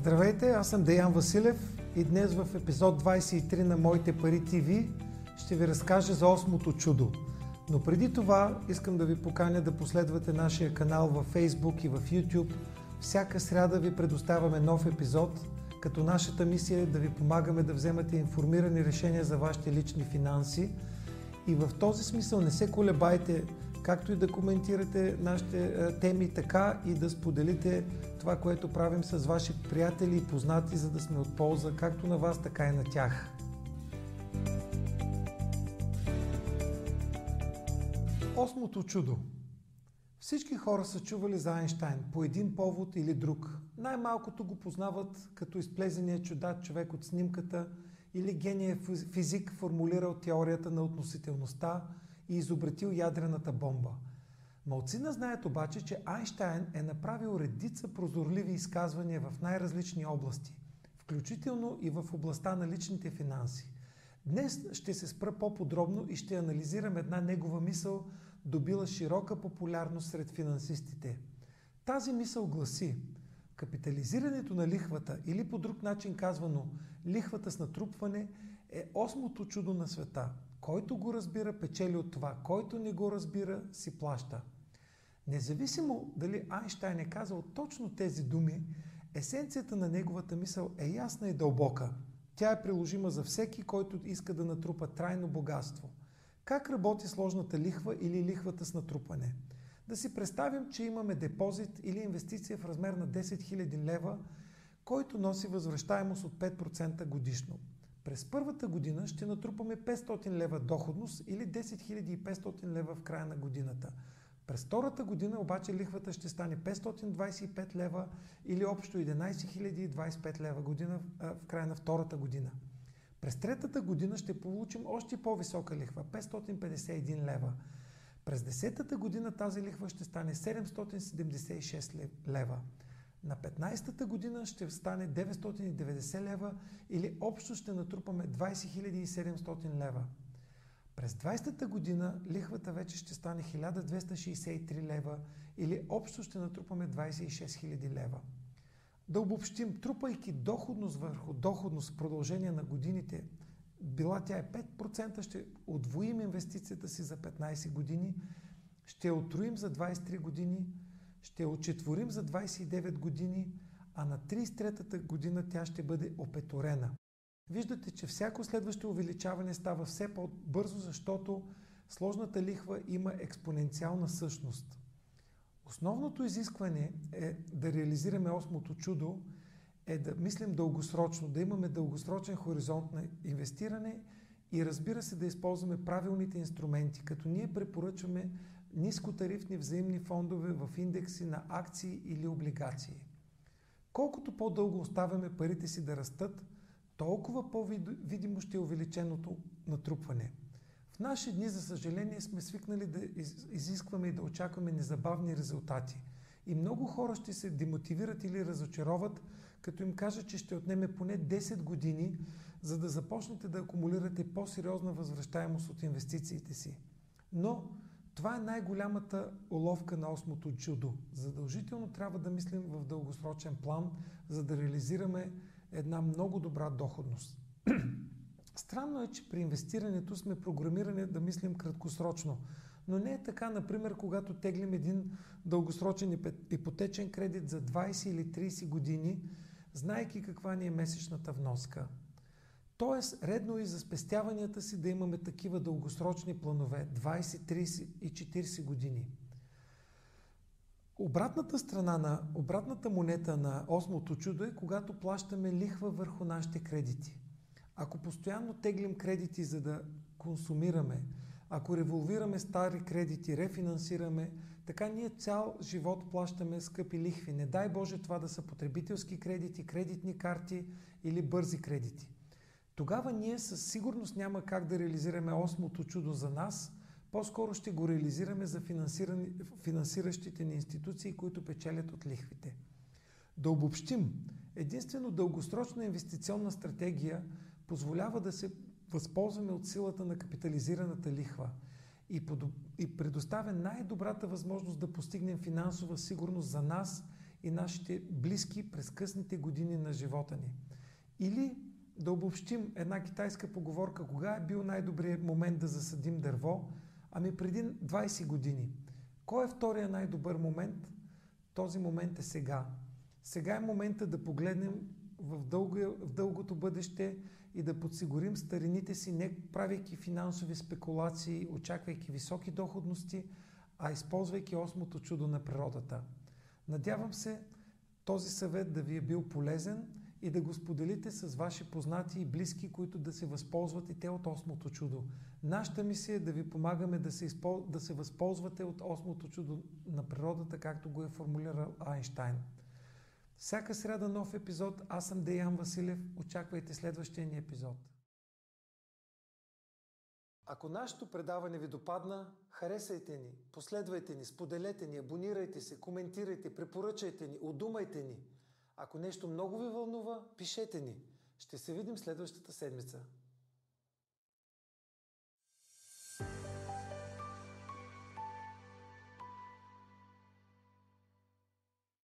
Здравейте, аз съм Деян Василев и днес в епизод 23 на Моите пари ТВ ще ви разкажа за осмото чудо. Но преди това искам да ви поканя да последвате нашия канал във Facebook и в YouTube. Всяка сряда ви предоставяме нов епизод, като нашата мисия е да ви помагаме да вземате информирани решения за вашите лични финанси. И в този смисъл не се колебайте както и да коментирате нашите е, теми, така и да споделите това, което правим с ваши приятели и познати, за да сме от полза както на вас, така и на тях. Осмото чудо. Всички хора са чували за Айнштайн по един повод или друг. Най-малкото го познават като изплезения чудат човек от снимката или гения физик формулирал теорията на относителността и изобретил ядрената бомба. Малцина знаят обаче, че Айнштайн е направил редица прозорливи изказвания в най-различни области, включително и в областта на личните финанси. Днес ще се спра по-подробно и ще анализирам една негова мисъл, добила широка популярност сред финансистите. Тази мисъл гласи Капитализирането на лихвата или по друг начин казвано лихвата с натрупване е осмото чудо на света – който го разбира, печели от това. Който не го разбира, си плаща. Независимо дали Айнштайн е казал точно тези думи, есенцията на неговата мисъл е ясна и дълбока. Тя е приложима за всеки, който иска да натрупа трайно богатство. Как работи сложната лихва или лихвата с натрупване? Да си представим, че имаме депозит или инвестиция в размер на 10 000 лева, който носи възвръщаемост от 5% годишно. През първата година ще натрупаме 500 лева доходност или 10 500 лева в края на годината. През втората година обаче лихвата ще стане 525 лева или общо 11 025 лева година в края на втората година. През третата година ще получим още по-висока лихва 551 лева. През десетата година тази лихва ще стане 776 лева. На 15-та година ще стане 990 лева или общо ще натрупаме 20 700 лева. През 20-та година лихвата вече ще стане 1263 лева или общо ще натрупаме 26 000 лева. Да обобщим, трупайки доходност върху доходност в продължение на годините, била тя е 5%, ще отвоим инвестицията си за 15 години, ще отруим за 23 години, ще очетворим за 29 години, а на 33-та година тя ще бъде опеторена. Виждате, че всяко следващо увеличаване става все по-бързо, защото сложната лихва има експоненциална същност. Основното изискване е да реализираме осмото чудо, е да мислим дългосрочно, да имаме дългосрочен хоризонт на инвестиране и разбира се да използваме правилните инструменти, като ние препоръчваме нискотарифни взаимни фондове в индекси на акции или облигации. Колкото по-дълго оставяме парите си да растат, толкова по-видимо ще е увеличеното натрупване. В наши дни, за съжаление, сме свикнали да изискваме и да очакваме незабавни резултати. И много хора ще се демотивират или разочароват, като им кажат, че ще отнеме поне 10 години, за да започнете да акумулирате по-сериозна възвръщаемост от инвестициите си. Но това е най-голямата уловка на осмото чудо. Задължително трябва да мислим в дългосрочен план, за да реализираме една много добра доходност. Странно е, че при инвестирането сме програмирани да мислим краткосрочно. Но не е така, например, когато теглим един дългосрочен ипотечен кредит за 20 или 30 години, знайки каква ни е месечната вноска. Тоест, редно е и за спестяванията си да имаме такива дългосрочни планове 20, 30 и 40 години. Обратната страна на обратната монета на осмото чудо е когато плащаме лихва върху нашите кредити. Ако постоянно теглим кредити за да консумираме, ако револвираме стари кредити, рефинансираме, така ние цял живот плащаме скъпи лихви. Не дай Боже това да са потребителски кредити, кредитни карти или бързи кредити тогава ние със сигурност няма как да реализираме осмото чудо за нас, по-скоро ще го реализираме за финансиращите ни институции, които печелят от лихвите. Да обобщим, единствено дългосрочна инвестиционна стратегия позволява да се възползваме от силата на капитализираната лихва и, предоставя най-добрата възможност да постигнем финансова сигурност за нас и нашите близки през късните години на живота ни. Или да обобщим една китайска поговорка, кога е бил най-добрият момент да засадим дърво? Ами преди 20 години. Кой е втория най-добър момент? Този момент е сега. Сега е момента да погледнем в, дълго, в дългото бъдеще и да подсигурим старините си, не правейки финансови спекулации, очаквайки високи доходности, а използвайки осмото чудо на природата. Надявам се този съвет да ви е бил полезен и да го споделите с ваши познати и близки, които да се възползват и те от осмото чудо. Нашата мисия е да ви помагаме да се, изпол... да се възползвате от осмото чудо на природата, както го е формулирал Айнштайн. Всяка сряда нов епизод. Аз съм Деян Василев. Очаквайте следващия ни епизод. Ако нашето предаване ви допадна, харесайте ни, последвайте ни, споделете ни, абонирайте се, коментирайте, препоръчайте ни, удумайте ни. Ако нещо много ви вълнува, пишете ни. Ще се видим следващата седмица.